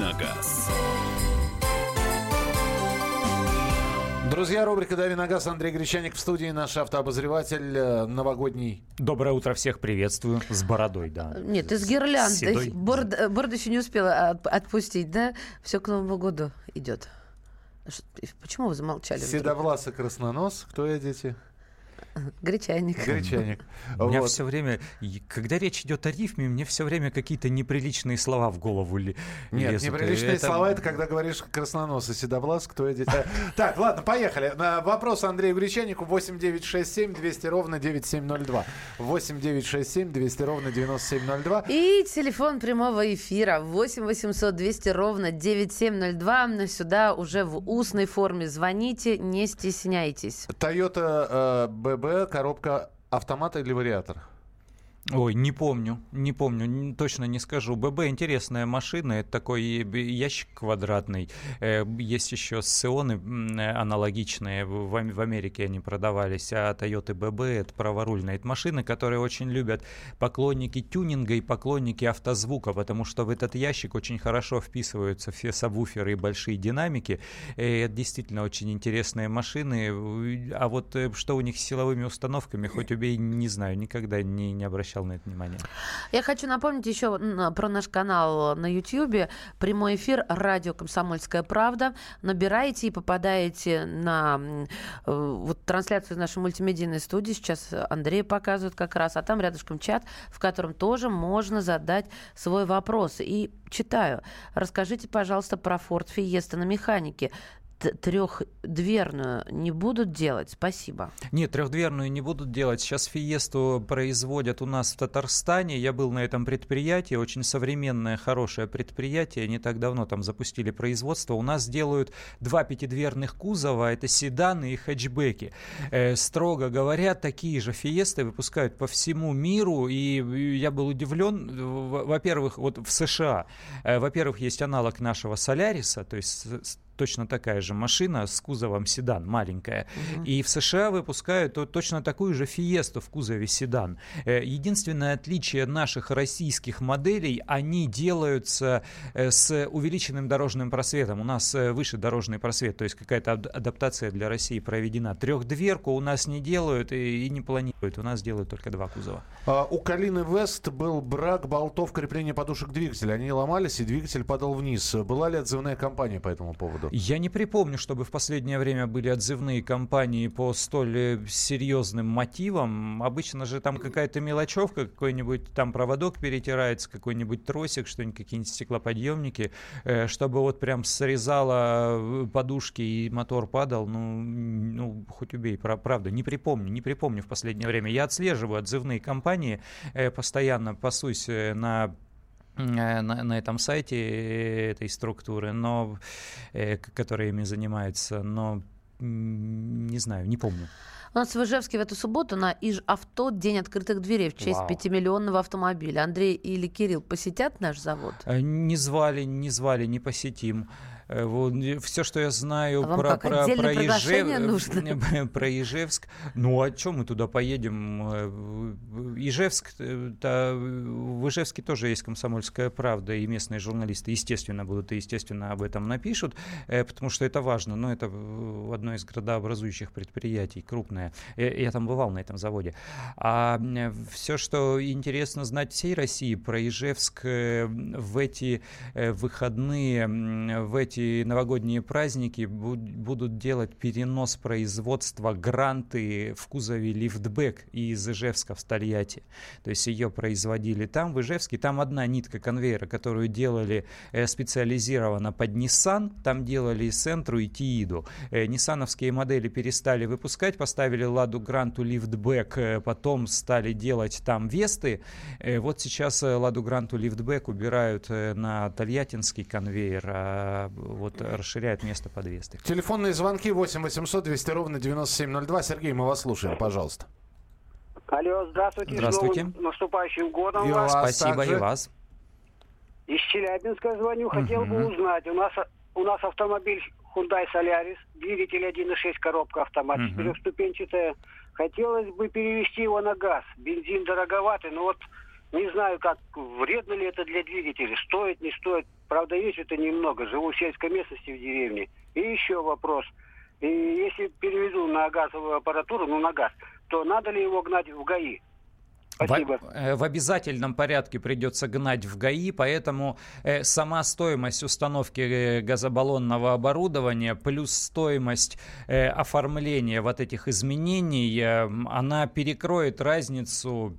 на газ». Друзья, рубрика «Дави на газ». Андрей Гречаник в студии, наш автообозреватель э, новогодний. Доброе утро, всех приветствую. С бородой, да. Нет, ты с гирляндой. Бороду, бороду еще не успела отпустить, да? Все к Новому году идет. Почему вы замолчали? Седовласый краснонос. Кто я, дети? Гречайник. Гречайник. У меня вот. все время, когда речь идет о рифме, мне все время какие-то неприличные слова в голову ли, Нет, лезут. неприличные это... слова это когда говоришь красноносый, седовлас, кто я дитя. Так, ладно, поехали. Вопрос Андрею Гречайнику 8967 200 ровно 9702. 8967 200 ровно 9702. И телефон прямого эфира 8 800 200 ровно 9702. Сюда уже в устной форме звоните, не стесняйтесь. Toyota BB ББ, коробка автомата или вариатор? Ой, не помню, не помню, точно не скажу. ББ интересная машина, это такой ящик квадратный. Э, есть еще Сионы аналогичные, в Америке они продавались, а Toyota ББ это праворульная. Это машины, которые очень любят поклонники тюнинга и поклонники автозвука, потому что в этот ящик очень хорошо вписываются все сабвуферы и большие динамики. Это действительно очень интересные машины. А вот э, что у них с силовыми установками, хоть убей, не знаю, никогда не, не обращался обращал на это внимание. Я хочу напомнить еще про наш канал на YouTube. Прямой эфир «Радио Комсомольская правда». Набираете и попадаете на э, вот, трансляцию из нашей мультимедийной студии. Сейчас Андрей показывает как раз. А там рядышком чат, в котором тоже можно задать свой вопрос. И читаю. Расскажите, пожалуйста, про Ford Fiesta на механике трехдверную не будут делать? Спасибо. Нет, трехдверную не будут делать. Сейчас Фиесту производят у нас в Татарстане. Я был на этом предприятии. Очень современное, хорошее предприятие. Не так давно там запустили производство. У нас делают два пятидверных кузова. Это седаны и хэтчбеки. Э, строго говоря, такие же Фиесты выпускают по всему миру. И я был удивлен. Во-первых, вот в США, э, во-первых, есть аналог нашего Соляриса, то есть точно такая же машина с кузовом седан, маленькая. Угу. И в США выпускают точно такую же Фиесту в кузове седан. Э, единственное отличие наших российских моделей, они делаются э, с увеличенным дорожным просветом. У нас э, выше дорожный просвет, то есть какая-то адаптация для России проведена. Трехдверку у нас не делают и не планируют. У нас делают только два кузова. А, у Калины Вест был брак болтов крепления подушек двигателя. Они ломались, и двигатель падал вниз. Была ли отзывная кампания по этому поводу? Году? Я не припомню, чтобы в последнее время были отзывные кампании по столь э, серьезным мотивам. Обычно же там какая-то мелочевка, какой-нибудь там проводок перетирается, какой-нибудь тросик, что-нибудь, какие-нибудь стеклоподъемники, э, чтобы вот прям срезало э, подушки и мотор падал. Ну, ну хоть убей, правда, не припомню, не припомню в последнее время. Я отслеживаю отзывные кампании, постоянно пасусь на на, на этом сайте этой структуры, но, э, которая ими занимается, но не знаю, не помню. У нас в Ижевске в эту субботу на Иж-авто день открытых дверей в честь пятимиллионного автомобиля. Андрей или Кирилл посетят наш завод? Э, не звали, не звали, не посетим. Э, все, что я знаю а про, про, про, Ижев... про Ижевск, ну а чем мы туда поедем? Э, Ижевск, да, в Ижевске тоже есть комсомольская правда, и местные журналисты, естественно, будут и, естественно, об этом напишут, потому что это важно, но это одно из градообразующих предприятий, крупное. Я там бывал на этом заводе. А все, что интересно знать всей России про Ижевск в эти выходные, в эти эти новогодние праздники будут делать перенос производства гранты в кузове лифтбэк из Ижевска в Стольятти. То есть ее производили там, в Ижевске. Там одна нитка конвейера, которую делали э, специализированно под Nissan. Там делали и Сентру, и Тииду. Э, ниссановские модели перестали выпускать, поставили Ладу Гранту лифтбэк, э, потом стали делать там Весты. Вот сейчас Ладу Гранту лифтбэк убирают на Тольяттинский конвейер, а вот расширяют место подвески. Телефонные звонки 8 800 200 ровно 9702. Сергей, мы вас слушаем, пожалуйста. Алло, здравствуйте. Здравствуйте. С наступающим годом и вас. Спасибо, также. и вас. Из Челябинска звоню. Хотел угу. бы узнать. У нас, у нас автомобиль Hyundai Solaris, двигатель 1.6, коробка автомат, угу. четырехступенчатая. Хотелось бы перевести его на газ. Бензин дороговатый, но вот Не знаю, как вредно ли это для двигателя, стоит, не стоит. Правда, есть это немного. Живу в сельской местности в деревне. И еще вопрос. И если переведу на газовую аппаратуру, ну на газ, то надо ли его гнать в ГАИ? Спасибо. В, э, в обязательном порядке придется гнать в ГАИ, поэтому э, сама стоимость установки э, газобаллонного оборудования плюс стоимость э, оформления вот этих изменений, э, она перекроет разницу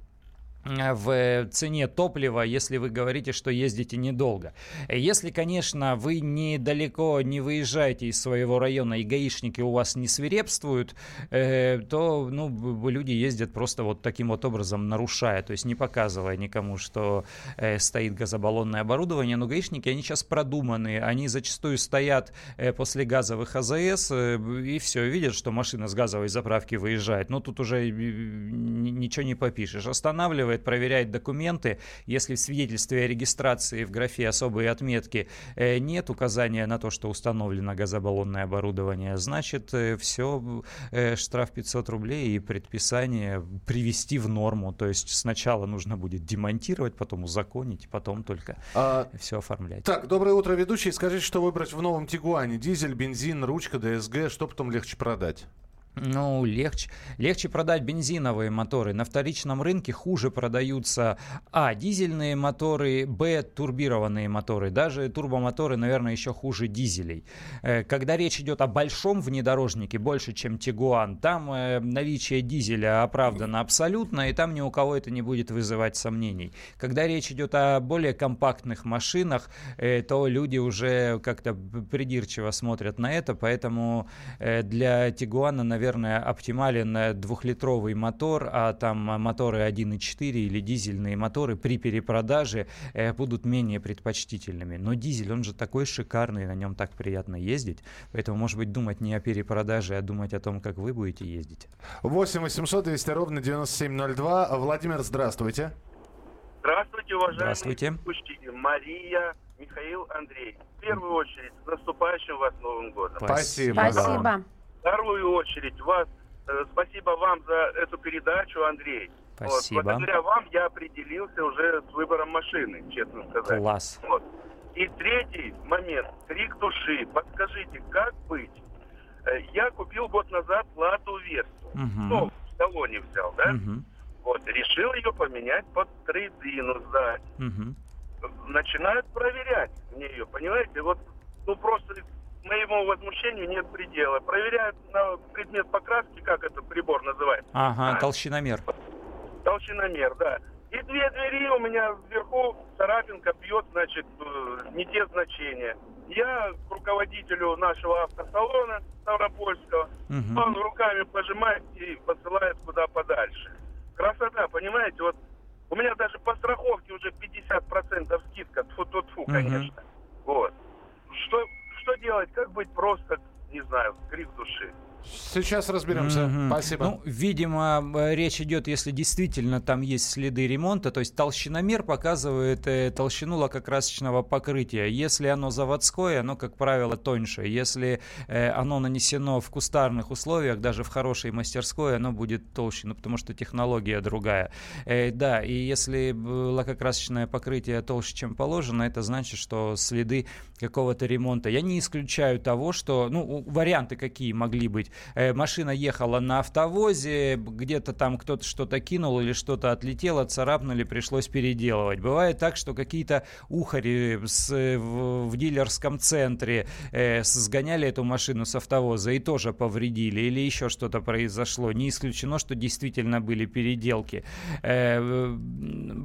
в цене топлива, если вы говорите, что ездите недолго. Если, конечно, вы недалеко не выезжаете из своего района и гаишники у вас не свирепствуют, э, то ну, люди ездят просто вот таким вот образом нарушая, то есть не показывая никому, что э, стоит газобаллонное оборудование. Но гаишники, они сейчас продуманные, они зачастую стоят э, после газовых АЗС и все, видят, что машина с газовой заправки выезжает. Но тут уже ничего не попишешь. Останавливает спрашивает, проверяет документы. Если в свидетельстве о регистрации в графе особые отметки э, нет указания на то, что установлено газобаллонное оборудование, значит, э, все, э, штраф 500 рублей и предписание привести в норму. То есть сначала нужно будет демонтировать, потом узаконить, потом только а, все оформлять. Так, доброе утро, ведущий. Скажите, что выбрать в новом Тигуане? Дизель, бензин, ручка, ДСГ. Что потом легче продать? Ну, легче, легче продать бензиновые моторы. На вторичном рынке хуже продаются А. Дизельные моторы, Б. Турбированные моторы. Даже турбомоторы, наверное, еще хуже дизелей. Э, когда речь идет о большом внедорожнике, больше, чем Тигуан, там э, наличие дизеля оправдано абсолютно, и там ни у кого это не будет вызывать сомнений. Когда речь идет о более компактных машинах, э, то люди уже как-то придирчиво смотрят на это, поэтому для Тигуана, наверное, наверное, оптимален двухлитровый мотор, а там моторы 1.4 или дизельные моторы при перепродаже э, будут менее предпочтительными. Но дизель, он же такой шикарный, на нем так приятно ездить. Поэтому, может быть, думать не о перепродаже, а думать о том, как вы будете ездить. 8 800 200 ровно 9702. Владимир, здравствуйте. Здравствуйте, уважаемые Здравствуйте. Мария, Михаил, Андрей. В первую очередь, с наступающим вас Новым годом. Спасибо. Спасибо вторую очередь вас, э, спасибо вам за эту передачу, Андрей. Спасибо. Вот, благодаря вам я определился уже с выбором машины, честно сказать. Класс. Вот. И третий момент, крик души. Подскажите, как быть? Э, я купил год назад Ладу Весту. Угу. Ну, в салоне взял, да? Угу. Вот, решил ее поменять под трейдину сдать. Угу. Начинают проверять мне ее, понимаете? Вот, ну, просто моему возмущению нет предела. Проверяют на предмет покраски, как это прибор называется. Ага, а, толщиномер. Толщиномер, да. И две двери у меня вверху царапинка бьет, значит, э, не те значения. Я к руководителю нашего автосалона Ставропольского, угу. он руками пожимает и посылает куда подальше. Красота, понимаете, вот у меня даже по страховке уже 50% скидка, тфу-тфу, угу. конечно. Вот. Что, что делать? Как быть просто, не знаю, крик души? Сейчас разберемся. Mm-hmm. Спасибо. Ну, видимо, э, речь идет, если действительно там есть следы ремонта, то есть толщиномер показывает э, толщину лакокрасочного покрытия. Если оно заводское, оно, как правило, тоньше. Если э, оно нанесено в кустарных условиях, даже в хорошей мастерской, оно будет толще, ну, потому что технология другая. Э, да, и если э, лакокрасочное покрытие толще, чем положено, это значит, что следы какого-то ремонта. Я не исключаю того, что, ну, варианты какие могли быть машина ехала на автовозе, где-то там кто-то что-то кинул или что-то отлетело, царапнули, пришлось переделывать. Бывает так, что какие-то ухари с, в, в дилерском центре э, сгоняли эту машину с автовоза и тоже повредили, или еще что-то произошло. Не исключено, что действительно были переделки. Э,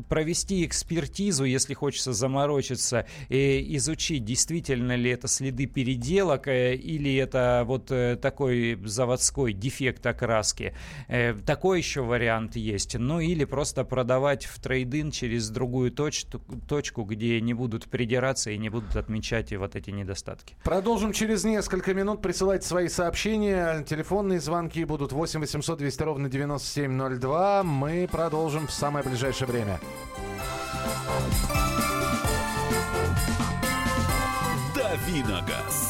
провести экспертизу, если хочется заморочиться, и изучить, действительно ли это следы переделок, э, или это вот э, такой заводской дефект окраски. Э, такой еще вариант есть. Ну или просто продавать в трейдин через другую точ точку, где не будут придираться и не будут отмечать и вот эти недостатки. Продолжим через несколько минут. Присылайте свои сообщения. Телефонные звонки будут 8 800 200 ровно 9702. Мы продолжим в самое ближайшее время. Давиногаз.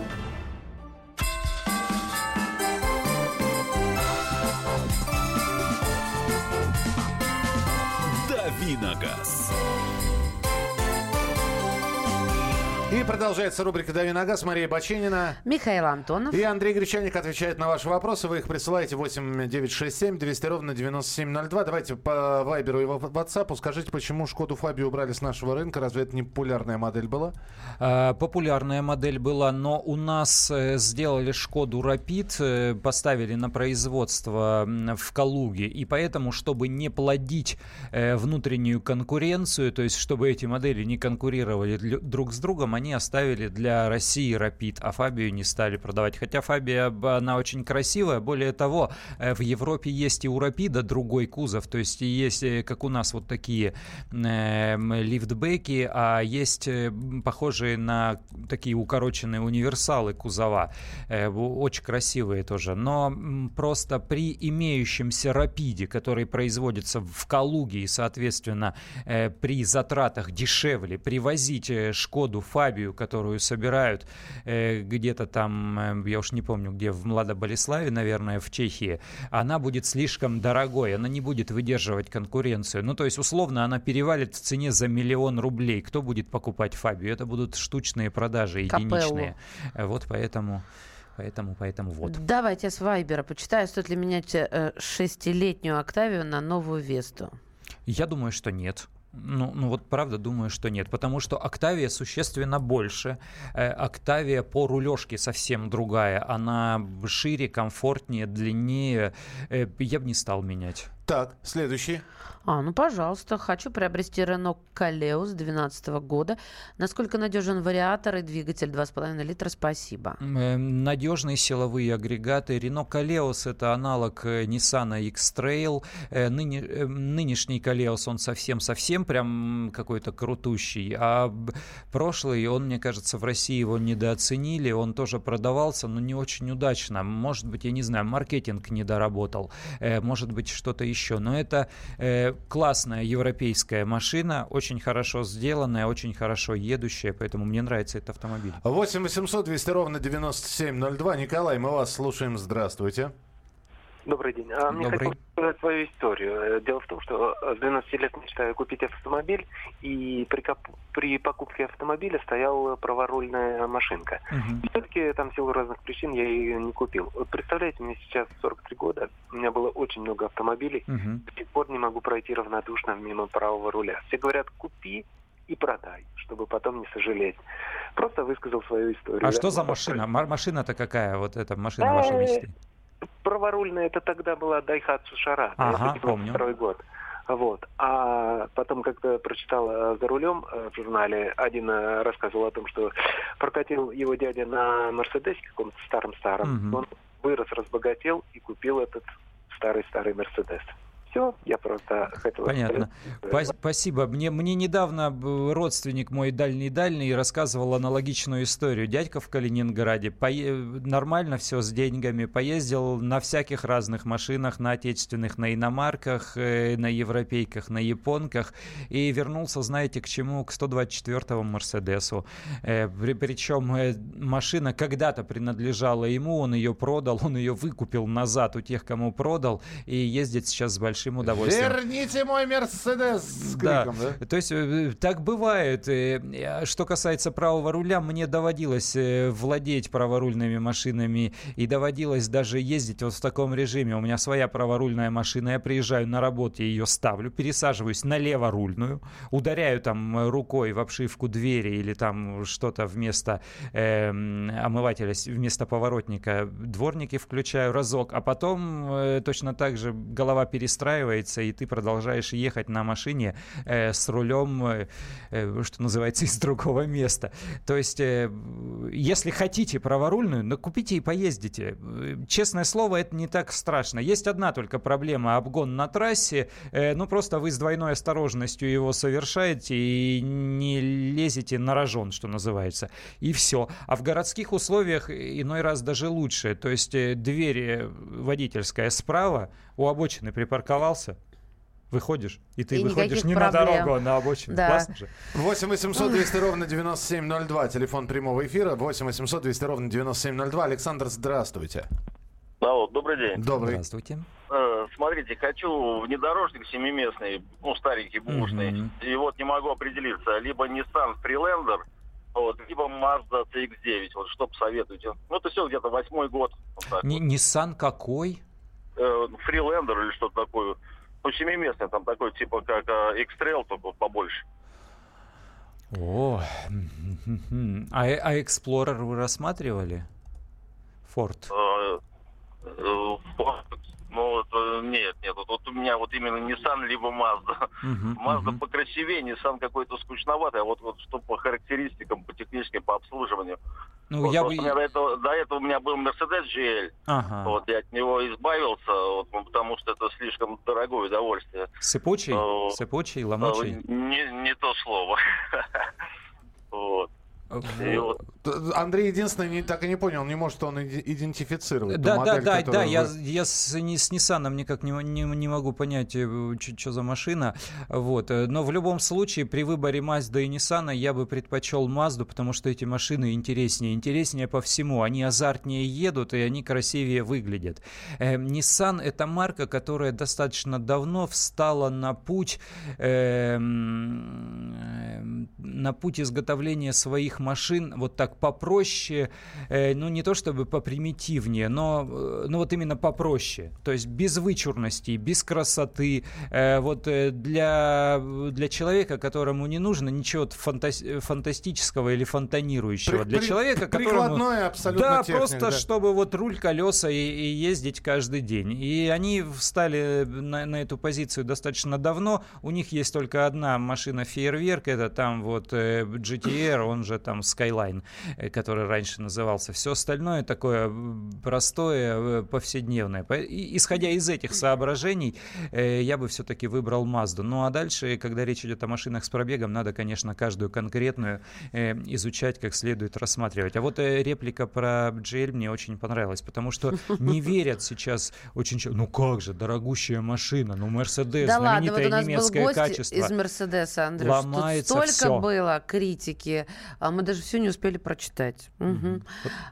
Продолжается рубрика «Дави на газ». Мария Бачинина. Михаил Антонов. И Андрей Гречаник отвечает на ваши вопросы. Вы их присылаете 8 967 200 ровно 9702. Давайте по Вайберу и WhatsApp скажите, почему Шкоду Фабию убрали с нашего рынка? Разве это не популярная модель была? А, популярная модель была, но у нас э, сделали Шкоду Рапид, э, поставили на производство в Калуге. И поэтому, чтобы не плодить э, внутреннюю конкуренцию, то есть чтобы эти модели не конкурировали друг с другом, они оставили для России Рапид, а Фабию не стали продавать. Хотя Фабия, она очень красивая. Более того, э, в Европе есть и у Рапида другой кузов. То есть есть, э, как у нас, вот такие э, лифтбеки, а есть э, похожие на такие укороченные универсалы кузова. Э, очень красивые тоже. Но просто при имеющемся Рапиде, который производится в Калуге и, соответственно, э, при затратах дешевле, привозить Шкоду Фабию Фабию, которую собирают э, где-то там, э, я уж не помню, где, в Младоболеславе, наверное, в Чехии, она будет слишком дорогой, она не будет выдерживать конкуренцию. Ну, то есть, условно, она перевалит в цене за миллион рублей. Кто будет покупать Фабию? Это будут штучные продажи, единичные. Капеллу. Вот поэтому... Поэтому, поэтому вот. Давайте с Вайбера почитаю, стоит ли менять э, шестилетнюю Октавию на новую Весту. Я думаю, что нет. Ну, ну вот правда думаю, что нет, потому что Октавия существенно больше. Э, Октавия по рулежке совсем другая. Она шире, комфортнее, длиннее. Э, я бы не стал менять. Так, следующий. А, ну, пожалуйста. Хочу приобрести Renault Калеус 2012 года. Насколько надежен вариатор и двигатель 2,5 литра? Спасибо. Э, надежные силовые агрегаты. Renault Калеус это аналог э, Nissan X-Trail. Э, ныне, э, нынешний Калеус, он совсем-совсем прям какой-то крутущий. А прошлый, он, мне кажется, в России его недооценили. Он тоже продавался, но не очень удачно. Может быть, я не знаю, маркетинг не доработал. Э, может быть, что-то еще. Но это э, классная европейская машина, очень хорошо сделанная, очень хорошо едущая, поэтому мне нравится этот автомобиль. 8 800 200 ровно 9702. Николай, мы вас слушаем. Здравствуйте. Добрый день. А мне Добрый. хотелось сказать свою историю. Э, дело в том, что с 12 лет мечтаю купить автомобиль, и при, при покупке автомобиля стояла праворульная машинка. Uh-huh. Все-таки там в силу разных причин я ее не купил. Вот представляете, мне сейчас 43 года, у меня было очень много автомобилей, uh-huh. до сих пор не могу пройти равнодушно мимо правого руля. Все говорят, купи и продай, чтобы потом не сожалеть. Просто высказал свою историю. А что за машина? Машина-то какая? Вот эта машина вашей мечты? Праворульная это тогда была Дайхатсу Шара. Ага, помню. Второй год. Вот. А потом, когда прочитал «За рулем» э, в журнале, один э, рассказывал о том, что прокатил его дядя на Мерседесе каком-то старом-старом. Угу. Он вырос, разбогател и купил этот старый-старый Мерседес все, я просто хотел... Понятно. Сказать. Спасибо. Мне, мне недавно родственник мой дальний-дальний рассказывал аналогичную историю. Дядька в Калининграде, пое... нормально все с деньгами, поездил на всяких разных машинах, на отечественных, на иномарках, э, на европейках, на японках, и вернулся, знаете, к чему? К 124-му Мерседесу. Э, причем э, машина когда-то принадлежала ему, он ее продал, он ее выкупил назад у тех, кому продал, и ездит сейчас с большим большим удовольствием. Верните мой Мерседес с криком, да. да? То есть э, так бывает. Э, что касается правого руля, мне доводилось э, владеть праворульными машинами и доводилось даже ездить вот в таком режиме. У меня своя праворульная машина, я приезжаю на работу, ее ставлю, пересаживаюсь на леворульную, ударяю там рукой в обшивку двери или там что-то вместо э, омывателя, вместо поворотника, дворники включаю разок, а потом э, точно так же голова перестраивается настраивается, и ты продолжаешь ехать на машине э, с рулем, э, э, что называется, из другого места. То есть, э, если хотите праворульную, ну, купите и поездите. Честное слово, это не так страшно. Есть одна только проблема — обгон на трассе. Э, ну, просто вы с двойной осторожностью его совершаете и не лезете на рожон, что называется. И все. А в городских условиях иной раз даже лучше. То есть э, дверь водительская справа, у обочины припарковался, выходишь, и ты и выходишь не проблем. на дорогу, а на обочину. Да. Классно же. 8 800 200 ровно 9702, телефон прямого эфира, 8 800 200 ровно 9702. Александр, здравствуйте. Алло, добрый день. Добрый. Здравствуйте. Э, смотрите, хочу внедорожник семиместный, ну, старенький, бушный, mm-hmm. и вот не могу определиться, либо Nissan Freelander, вот, либо Mazda CX-9, вот что посоветуете? Ну, это все где-то восьмой год. Вот Н- вот. Nissan какой? Э, Freelander или что-то такое. Ну, семиместный, там такой, типа, как э, X-Trail, только побольше. О, а, а Explorer вы рассматривали? Э, ну, вот, э, нет, нет, вот, вот у меня вот именно Nissan либо Mazda. Uh-huh, Mazda uh-huh. покрасивее, Nissan какой-то скучноватый, а вот, вот что по характеристикам, по техническим, по обслуживанию. Ну, вот, я бы... до, этого, до этого у меня был Mercedes GL, ага. вот я от него избавился, вот, ну, потому что это слишком дорогое удовольствие. Сыпучий? Uh, Сыпучий, ломучий? Uh, не, не то слово. вот. Андрей единственное не, так и не понял, не может он идентифицировать. Да, модель, да, да, да. Вы... Я, я с, не, с Nissan никак не, не, не могу понять, э, что за машина. Вот. Э, но в любом случае при выборе Mazda и Nissan я бы предпочел Mazda, потому что эти машины интереснее. Интереснее по всему. Они азартнее едут и они красивее выглядят. Э, Nissan это марка, которая достаточно давно встала на путь, э, на путь изготовления своих машин вот так попроще, э, ну не то чтобы попримитивнее, но э, ну вот именно попроще, то есть без вычурности, без красоты, э, вот для, для человека, которому не нужно ничего фантас, фантастического или фонтанирующего, для при, человека, которому... абсолютно Да, техник, просто да. чтобы вот руль, колеса и, и ездить каждый день. И они встали на, на эту позицию достаточно давно, у них есть только одна машина фейерверк, это там вот GTR, он же там Skyline, который раньше назывался. Все остальное такое простое, э, повседневное. И, исходя из этих соображений, э, я бы все-таки выбрал Mazda. Ну а дальше, когда речь идет о машинах с пробегом, надо, конечно, каждую конкретную изучать как следует, рассматривать. А вот реплика про GL мне очень понравилась, потому что не верят сейчас очень... Ну как же, дорогущая машина, ну Mercedes, да знаменитое ладно, вот у нас немецкое был гость качество. из Мерседеса, Андрюш. Ломается Тут столько все. было критики. А мы даже все не успели прочитать. Угу.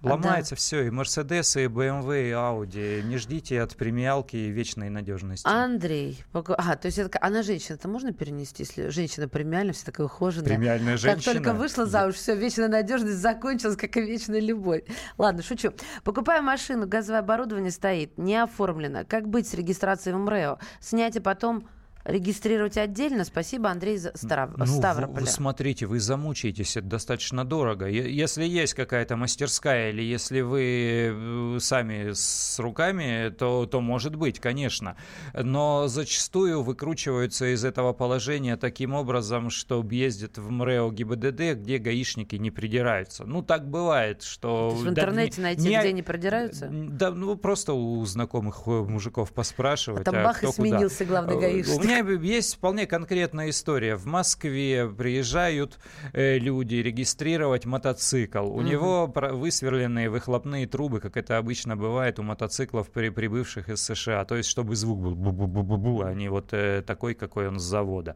Вот ломается да. все, и Мерседесы, и BMW, и Audi. Не ждите от премиалки и вечной надежности. Андрей, а, то есть это, она женщина, это можно перенести, если женщина премиальная, вся такая ухоженная. Премиальная женщина. Как только вышла замуж, все, вечная надежность закончилась, как и вечная любовь. Ладно, шучу. Покупаю машину, газовое оборудование стоит, не оформлено. Как быть с регистрацией в МРЭО? Снять и потом регистрировать отдельно. Спасибо, Андрей Старов... ну, Ставрополя. Вы, смотрите, вы замучаетесь, это достаточно дорого. Если есть какая-то мастерская или если вы э, сами с руками, то, то может быть, конечно. Но зачастую выкручиваются из этого положения таким образом, что ездят в МРЭО ГИБДД, где гаишники не придираются. Ну, так бывает, что... в интернете да, найти, не, где не придираются? Да, ну, просто у знакомых мужиков поспрашивать. А там а бах и сменился куда? главный гаишник меня есть вполне конкретная история. В Москве приезжают э, люди регистрировать мотоцикл. У угу. него высверленные выхлопные трубы, как это обычно бывает у мотоциклов, при прибывших из США. То есть, чтобы звук был бу-бу-бу-бу-бу, а не вот э, такой, какой он с завода.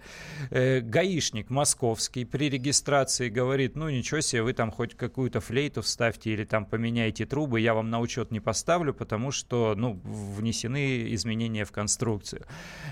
Э, гаишник московский при регистрации говорит, ну ничего себе, вы там хоть какую-то флейту вставьте или там поменяйте трубы, я вам на учет не поставлю, потому что, ну, внесены изменения в конструкцию.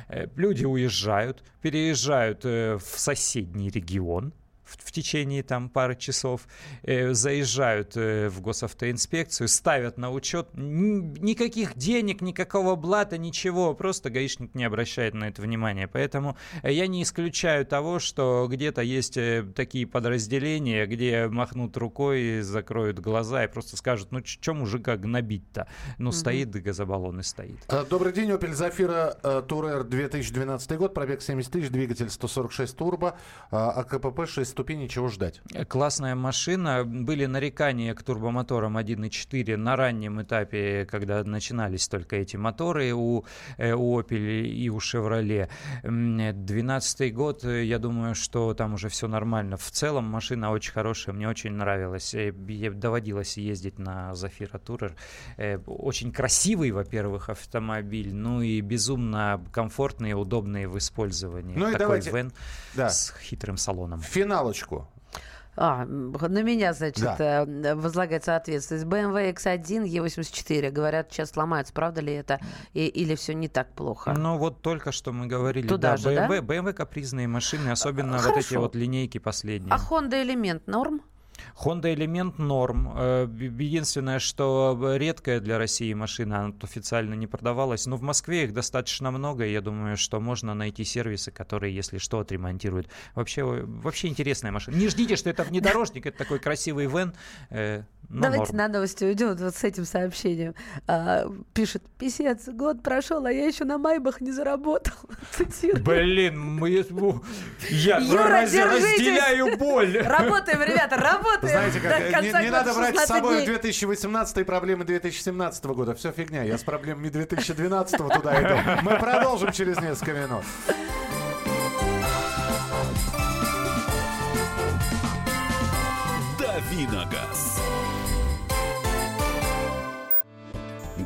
Э, люди уезжают, переезжают э, в соседний регион, в, в течение там пары часов, э, заезжают э, в госавтоинспекцию, ставят на учет. Никаких денег, никакого блата, ничего. Просто гаишник не обращает на это внимания. Поэтому я не исключаю того, что где-то есть э, такие подразделения, где махнут рукой, закроют глаза и просто скажут, ну что мужика гнобить-то? Ну, угу. стоит газобаллон и стоит. Э, добрый день, Opel Zafira Tourer 2012 год, пробег 70 тысяч, двигатель 146 турбо, а КПП 6 ступеней, чего ждать? Классная машина. Были нарекания к турбомоторам 1.4 на раннем этапе, когда начинались только эти моторы у, э, у Opel и у Chevrolet. 2012 год, э, я думаю, что там уже все нормально. В целом машина очень хорошая, мне очень нравилась. Э, доводилось ездить на Zafira Tourer. Очень красивый, во-первых, автомобиль, ну и безумно комфортный и удобный в использовании. Ну и Такой давайте... вен да. с хитрым салоном. Финалочку. А, на меня, значит, да. Э, возлагается ответственность. BMW X1, E84, говорят, сейчас сломаются. Правда ли это? И, или все не так плохо? Ну, вот только что мы говорили. Туда да, же, BMW, да? BMW капризные машины, особенно Хорошо. вот эти вот линейки последние. А Honda Element норм? Honda Element норм. Э, единственное, что редкая для России машина, она официально не продавалась. Но в Москве их достаточно много, и я думаю, что можно найти сервисы, которые, если что, отремонтируют. Вообще, вообще интересная машина. Не ждите, что это внедорожник, это такой красивый вен. Э, Давайте норм. на новости уйдем вот с этим сообщением. А, пишет, писец, год прошел, а я еще на Майбах не заработал. Цитирую. Блин, мы, я Юра, разделяю боль. Работаем, ребята, работаем. Знаете, как, не, не надо брать с собой 2018 проблемы 2017 года. Все фигня, я с проблемами 2012 туда иду. Мы продолжим через несколько минут. Давиногаз.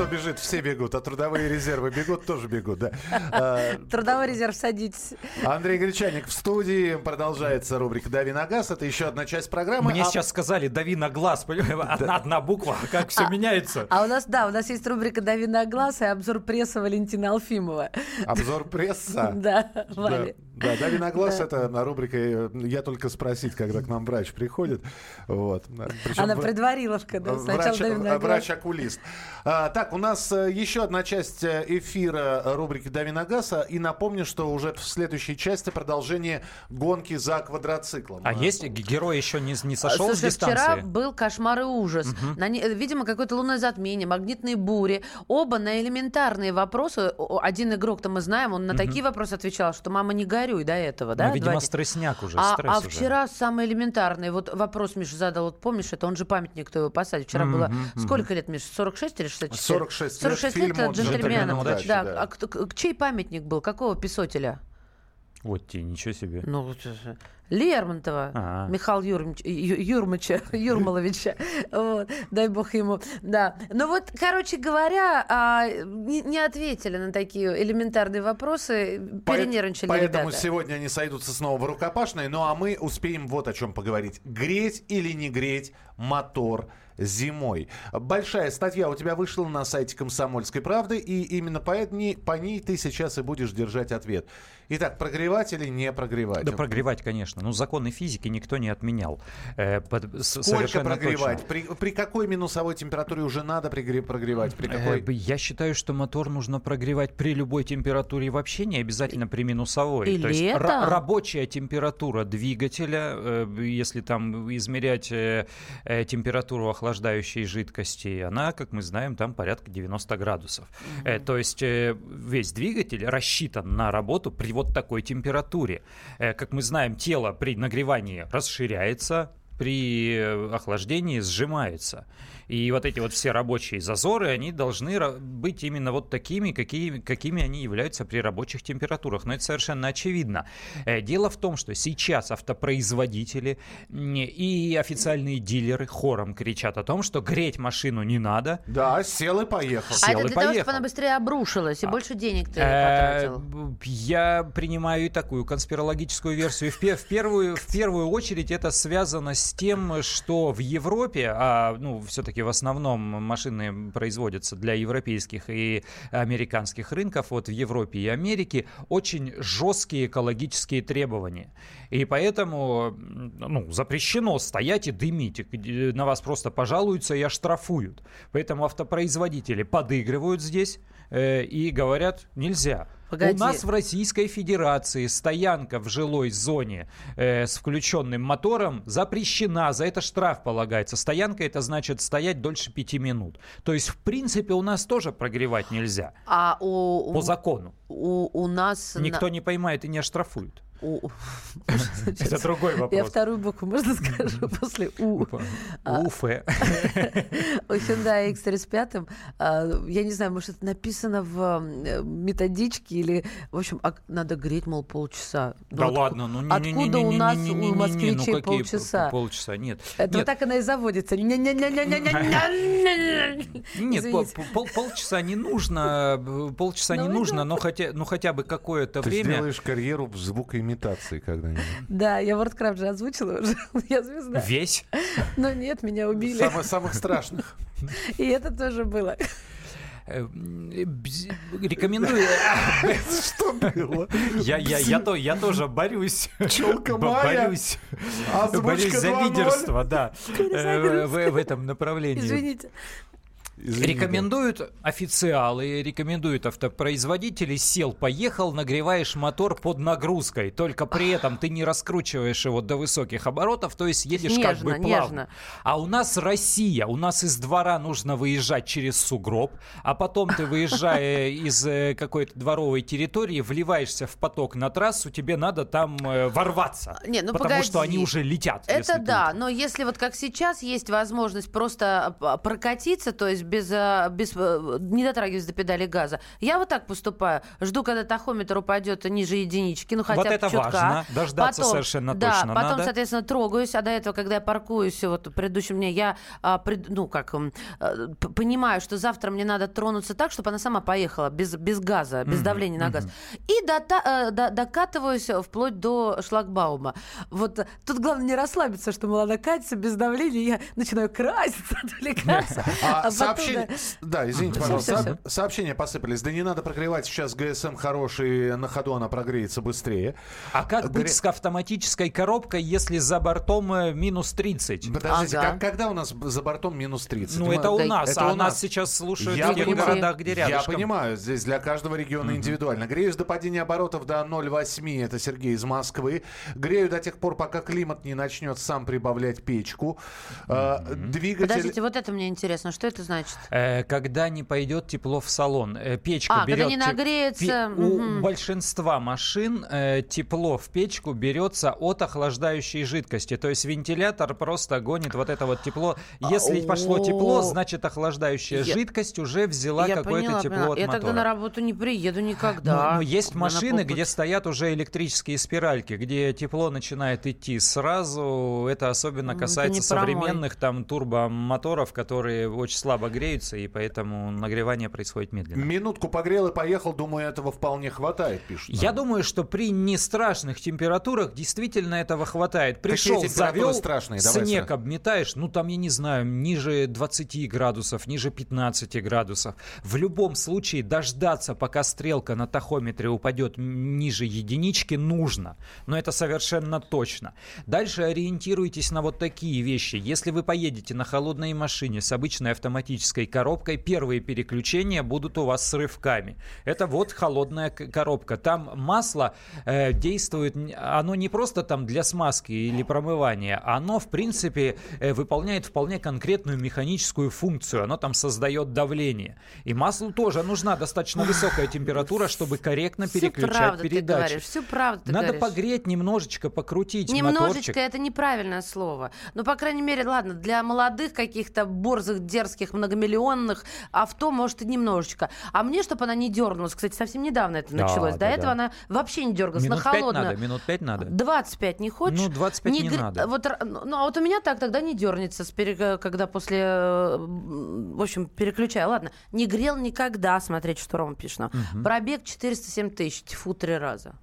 кто бежит, все бегут, а трудовые резервы бегут, тоже бегут, да. А, Трудовой резерв, садитесь. Андрей Гречаник в студии. Продолжается рубрика «Дави на газ». Это еще одна часть программы. Мне а... сейчас сказали «Дави на глаз». Одна, одна буква, как все а, меняется. А у нас, да, у нас есть рубрика «Дави на глаз» и обзор пресса Валентина Алфимова. Обзор пресса? Да, Валя. Да, «Дави на глаз» — это на рубрике «Я только спросить, когда к нам врач приходит». Вот. Она предвариловка, да? Сначала Врач-окулист. Так, у нас э, еще одна часть э, эфира рубрики «Дави на газ». И напомню, что уже в следующей части продолжение гонки за квадроциклом. А есть герой еще не, не сошел Слушай, с дистанции? вчера был кошмар и ужас. Угу. На, видимо, какое-то лунное затмение, магнитные бури. Оба на элементарные вопросы. Один игрок-то мы знаем, он на угу. такие вопросы отвечал, что мама не горюй до этого, да? Ну, видимо, Два... стрессняк уже, а, стресс а вчера самый элементарный. Вот вопрос Миша задал, вот помнишь, это он же памятник, кто его посадил. Вчера угу, было... Угу. Сколько лет, Миша? 46 или 64? 46, 46 лет, лет джентльменов. Да, да. да. А кто, чей памятник был? Какого писателя? Вот тебе, ничего себе. Ну, Лермонтова, А-а. Михаила Юрмич, Юрмыча, Юрмаловича, вот, дай бог ему, да. Ну вот, короче говоря, а, не, не ответили на такие элементарные вопросы, перенервничали Поэтому ребята. сегодня они сойдутся снова в рукопашной, ну а мы успеем вот о чем поговорить. Греть или не греть мотор зимой. Большая статья у тебя вышла на сайте «Комсомольской правды», и именно по, ней, по ней ты сейчас и будешь держать ответ. Итак, прогревать или не прогревать? Да прогревать, конечно. Ну, законы физики никто не отменял. Э, под, Сколько прогревать? При, при какой минусовой температуре уже надо прогревать? При какой? Э, я считаю, что мотор нужно прогревать при любой температуре вообще, не обязательно при минусовой. Или То есть это? рабочая температура двигателя, э, если там измерять э, э температуру охлаждающей жидкости, она, как мы знаем, там порядка 90 градусов. Mm-hmm. То есть весь двигатель рассчитан на работу при вот такой температуре. Как мы знаем, тело при нагревании расширяется, при охлаждении сжимается. И вот эти вот все рабочие зазоры, они должны быть именно вот такими, какие, какими они являются при рабочих температурах. Но это совершенно очевидно. Э, дело в том, что сейчас автопроизводители и официальные дилеры хором кричат о том, что греть машину не надо. Да, сел и поехал. А сел это для поехал. того, чтобы она быстрее обрушилась и а, больше денег ты э, потратил? Я принимаю и такую конспирологическую версию. В, в, первую, в первую очередь это связано с тем, что в Европе, а ну все-таки все-таки в основном машины производятся для европейских и американских рынков, вот в Европе и Америке очень жесткие экологические требования. И поэтому ну, запрещено стоять и дымить. На вас просто пожалуются и оштрафуют. Поэтому автопроизводители подыгрывают здесь э, и говорят, нельзя. Погоди. У нас в Российской Федерации стоянка в жилой зоне э, с включенным мотором запрещена. За это штраф полагается. Стоянка это значит стоять дольше пяти минут. То есть, в принципе, у нас тоже прогревать нельзя. А у, по закону. У, у нас... Никто на... не поймает и не оштрафует. У... Это другой вопрос. Я вторую букву, можно скажу, после У. УФ. У Hyundai X35, а, я не знаю, может, это написано в методичке или, в общем, а, надо греть, мол, полчаса. Да ладно, ну не Откуда у нас у москвичей полчаса? Полчаса, нет. Это так она и заводится. Нет, полчаса не нужно, полчаса не нужно, но хотя бы какое-то время... Ты сделаешь карьеру в звукоимитации имитации когда-нибудь. Да, я Вордкрафт же озвучила уже. Я звезда. Весь? Но нет, меня убили. Самых, самых страшных. И это тоже было. Э, рекомендую. Что было? Я, я, я, то, я тоже борюсь. Челка. Борюсь. Борюсь за лидерство, да. Э, в, в этом направлении. Извините. Извини, рекомендуют да. официалы, рекомендуют автопроизводители, сел, поехал, нагреваешь мотор под нагрузкой, только при этом ты не раскручиваешь его до высоких оборотов, то есть едешь нежно, как бы плавно. Нежно. А у нас Россия, у нас из двора нужно выезжать через сугроб, а потом ты, выезжая из э, какой-то дворовой территории, вливаешься в поток на трассу, тебе надо там э, ворваться, не, ну потому погоди. что они уже летят. Это да, но если вот как сейчас есть возможность просто а, прокатиться, то есть без, э, без, э, не дотрагиваясь до педали газа. Я вот так поступаю. Жду, когда тахометр упадет ниже единички, ну хотя вот это чутка. важно, дождаться потом, совершенно да, точно потом, надо. соответственно, трогаюсь, а до этого, когда я паркуюсь, вот в предыдущем дне, я, а, ну как, а, понимаю, что завтра мне надо тронуться так, чтобы она сама поехала, без, без газа, без mm-hmm, давления на mm-hmm. газ. И дота, до, докатываюсь вплоть до шлагбаума. Вот тут главное не расслабиться, что, мол, она катится без давления, я начинаю краситься, отвлекаться. А, сообщение, да, извините, пожалуйста. Сообщения посыпались. Да не надо прогревать. Сейчас ГСМ хороший, на ходу она прогреется быстрее. А как быть с автоматической коробкой, если за бортом э, минус 30? Подождите, ага. как, когда у нас за бортом минус 30? Ну, это у нас, это а у нас сейчас слушают я в тех понимаю, городах, где рядышком. Я понимаю, здесь для каждого региона mm-hmm. индивидуально. Греюсь до падения оборотов до 0,8, это Сергей из Москвы. Грею до тех пор, пока климат не начнет сам прибавлять печку. Mm-hmm. Двигатель... Подождите, вот это мне интересно, что это значит? Э, когда не пойдет тепло в салон. Э, печка а, берет... когда не нагреется. Пе... Угу. У большинства машин э, тепло в печку берется от охлаждающей жидкости. То есть вентилятор просто гонит вот это вот тепло. Если пошло тепло, значит охлаждающая я... жидкость уже взяла какое-то тепло поняла. от я мотора. Я тогда на работу не приеду никогда. Но, но есть машины, где стоят уже электрические спиральки, где тепло начинает идти сразу. Это особенно касается современных там турбомоторов, которые очень слабо греются и поэтому нагревание происходит медленно. Минутку погрел и поехал, думаю, этого вполне хватает, пишут. Я думаю, что при не страшных температурах действительно этого хватает. Пришел, завел, страшные? Давай снег сразу. обметаешь, ну там, я не знаю, ниже 20 градусов, ниже 15 градусов. В любом случае дождаться, пока стрелка на тахометре упадет ниже единички, нужно. Но это совершенно точно. Дальше ориентируйтесь на вот такие вещи. Если вы поедете на холодной машине с обычной автоматической автоматической коробкой, первые переключения будут у вас с рывками. Это вот холодная коробка. Там масло э, действует, оно не просто там для смазки или промывания, оно, в принципе, э, выполняет вполне конкретную механическую функцию. Оно там создает давление. И маслу тоже нужна достаточно высокая температура, чтобы корректно все переключать правда передачи. Ты говоришь, все правда ты Надо говоришь. погреть немножечко, покрутить Немножечко моторчик. это неправильное слово. Ну, по крайней мере, ладно, для молодых каких-то борзых, дерзких, многомиллионных авто, может, и немножечко. А мне, чтобы она не дернулась, кстати, совсем недавно это да, началось. До да, этого да. она вообще не дергалась. Минут на холодную. надо, минут пять надо. 25 не хочешь? Ну, 25 не, не надо. Вот, ну, а вот у меня так тогда не дернется, когда после, э, в общем, переключаю. Ладно, не грел никогда, смотреть, что Рома пишет. Угу. Пробег 407 тысяч, фу, три раза.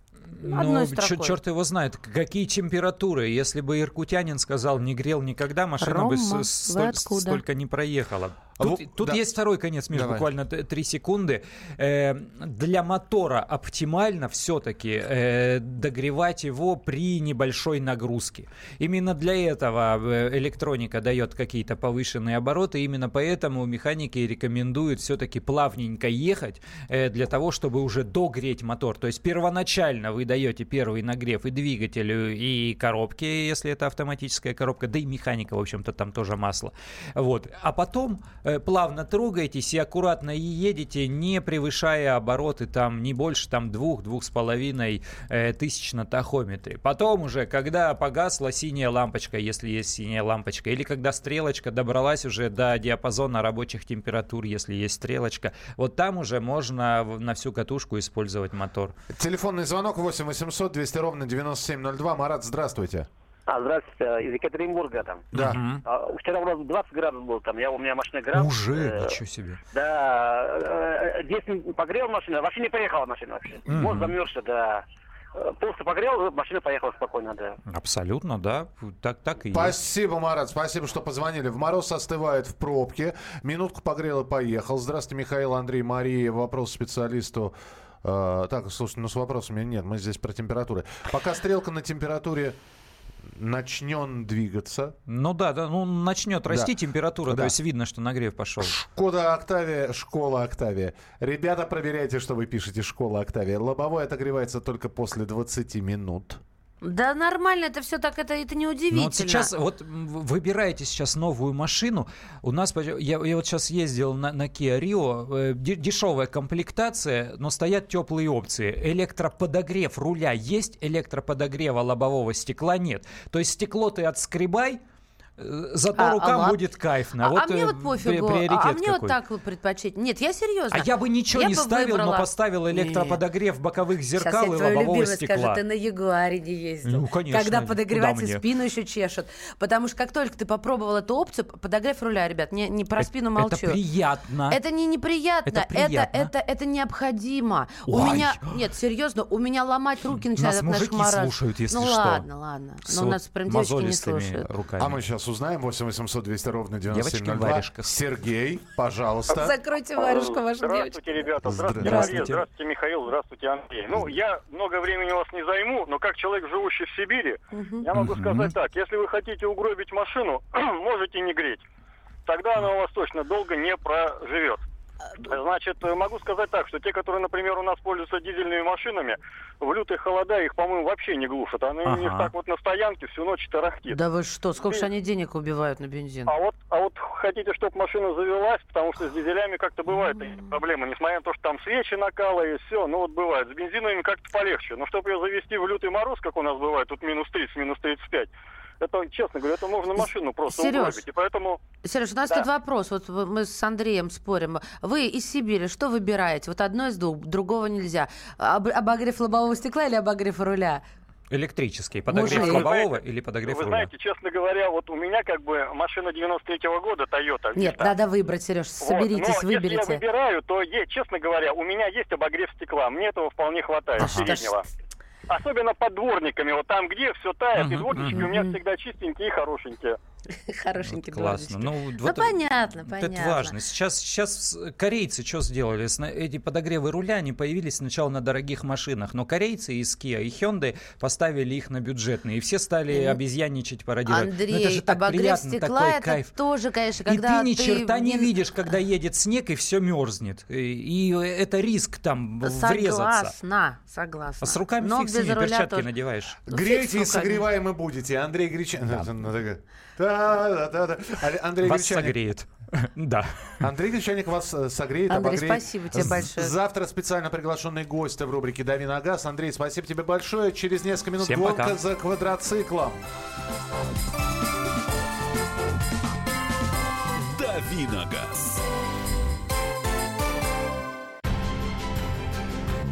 Ну, черт, черт его знает, какие температуры. Если бы иркутянин сказал, не грел никогда, машина Рома, бы столь, столько не проехала. Тут, ну, тут да. есть второй конец, Давай. буквально 3 секунды. Э, для мотора оптимально все-таки э, догревать его при небольшой нагрузке. Именно для этого э, электроника дает какие-то повышенные обороты. Именно поэтому механики рекомендуют все-таки плавненько ехать э, для того, чтобы уже догреть мотор. То есть первоначально вы даете первый нагрев и двигателю, и коробке, если это автоматическая коробка, да и механика, в общем-то, там тоже масло. Вот. А потом Э, плавно трогаетесь и аккуратно едете, не превышая обороты там не больше там двух-двух с половиной э, тысяч на тахометре. Потом уже, когда погасла синяя лампочка, если есть синяя лампочка, или когда стрелочка добралась уже до диапазона рабочих температур, если есть стрелочка, вот там уже можно на всю катушку использовать мотор. Телефонный звонок 8 800 200 ровно 9702. Марат, здравствуйте. А, здравствуйте, из Екатеринбурга там. Да. А, вчера у нас 20 градусов было там, я, у меня машина градус. Уже? Э, Ничего себе. Да, э, 10 погрел машину, вообще не поехала машина вообще. Угу. Мост замерзся, да. Э, просто погрел, машина поехала спокойно, да. Абсолютно, да. Так, так и Спасибо, есть. Марат, спасибо, что позвонили. В мороз остывает в пробке. Минутку погрел и поехал. Здравствуйте, Михаил, Андрей, Мария. Вопрос специалисту. Uh, так, слушай, ну с вопросами нет, мы здесь про температуры. Пока стрелка на температуре начнет двигаться. Ну да, да, ну начнет расти да. температура, да. то есть видно, что нагрев пошел. Шкода Октавия, школа Октавия. Ребята, проверяйте, что вы пишете, школа Октавия. Лобовой отогревается только после 20 минут. Да нормально, это все так, это, это не удивительно. Вот сейчас, вот выбираете сейчас новую машину. У нас, я, я вот сейчас ездил на, на Kia Rio, дешевая комплектация, но стоят теплые опции. Электроподогрев руля есть, электроподогрева лобового стекла нет. То есть стекло ты отскребай, Зато а, рукам а, будет кайфно. А, вот а мне вот пофигу. А, а мне вот так вот предпочесть. Нет, я серьезно. А я бы ничего я не бы ставил, выбрала... но поставил электроподогрев боковых зеркал Сейчас и лобового стекла. Скажу, ты на Ягуаре не ездил. Ну, конечно. Когда подогревать и спину еще чешет. Потому что как только ты попробовал эту опцию, подогрев руля, ребят, не, не про спину молчу. Это приятно. Это не неприятно. Это, приятно. это, это, это необходимо. Ой. У меня, нет, серьезно, у меня ломать руки начинают Нас от наших слушают, если ну, что. Ну ладно, ладно. Но у нас прям девочки не слушают. Руками. А мы сейчас узнаем 8 800 200 ровно 9702. Сергей, пожалуйста. Закройте варежку вашу Здравствуйте, ребята. Здравствуйте, здравствуйте. Мария. Здравствуйте, Михаил. Здравствуйте, Андрей. Ну, я много времени вас не займу, но как человек, живущий в Сибири, угу. я могу угу. сказать так. Если вы хотите угробить машину, можете не греть. Тогда она у вас точно долго не проживет. Значит, могу сказать так, что те, которые, например, у нас пользуются дизельными машинами, в лютые холода их, по-моему, вообще не глушат. Они ага. у них так вот на стоянке всю ночь тарахтит. Да вы что, сколько же они денег убивают на бензин? А вот, а вот хотите, чтобы машина завелась, потому что с дизелями как-то бывают mm-hmm. проблемы. Несмотря на то, что там свечи накалывают, все, ну вот бывает. С бензиновыми как-то полегче. Но чтобы ее завести в лютый мороз, как у нас бывает, тут минус 30, минус 35, это, честно говоря, это можно машину просто Сереж, угробить. И поэтому... Сереж, у нас да. тут вопрос. Вот мы с Андреем спорим. Вы из Сибири что выбираете? Вот одно из двух, другого нельзя. Об, обогрев лобового стекла или обогрев руля? Электрический. Подогрев Мужик. лобового или подогрев Вы руля? знаете, честно говоря, вот у меня как бы машина 93-го года Toyota. Нет, Vista. надо выбрать, Сереж, соберитесь, вот. Но выберите. если я выбираю, то, честно говоря, у меня есть обогрев стекла. Мне этого вполне хватает, ага. среднего. Особенно под дворниками, вот там, где все тает, uh-huh, и дворнички uh-huh. у меня всегда чистенькие и хорошенькие. Хорошенький Классно. Ну, ну вот понятно, понятно. Это важно. Сейчас, сейчас корейцы что сделали? Эти подогревы руля, они появились сначала на дорогих машинах, но корейцы из Kia и Hyundai поставили их на бюджетные, и все стали обезьяничать, пародировать. Ну, Андрей, это же так приятно, стекла, такой это кайф. тоже, конечно, когда И ты ни черта не видишь, когда едет снег, и все мерзнет. И, и это риск там согласна, врезаться. Согласна, согласна. А с руками но фиг перчатки тоже. надеваешь. Греете и согреваемы будете. Андрей Гречан... Да. Да-да-да. Андрей вас Гречаник... согреет. Да. Андрей Гречаник вас э, согреет, Андрей, обогреет. спасибо тебе большое. Завтра специально приглашенный гость в рубрике «Дави на газ». Андрей, спасибо тебе большое. Через несколько минут Всем гонка пока. за квадроциклом. «Дави на газ».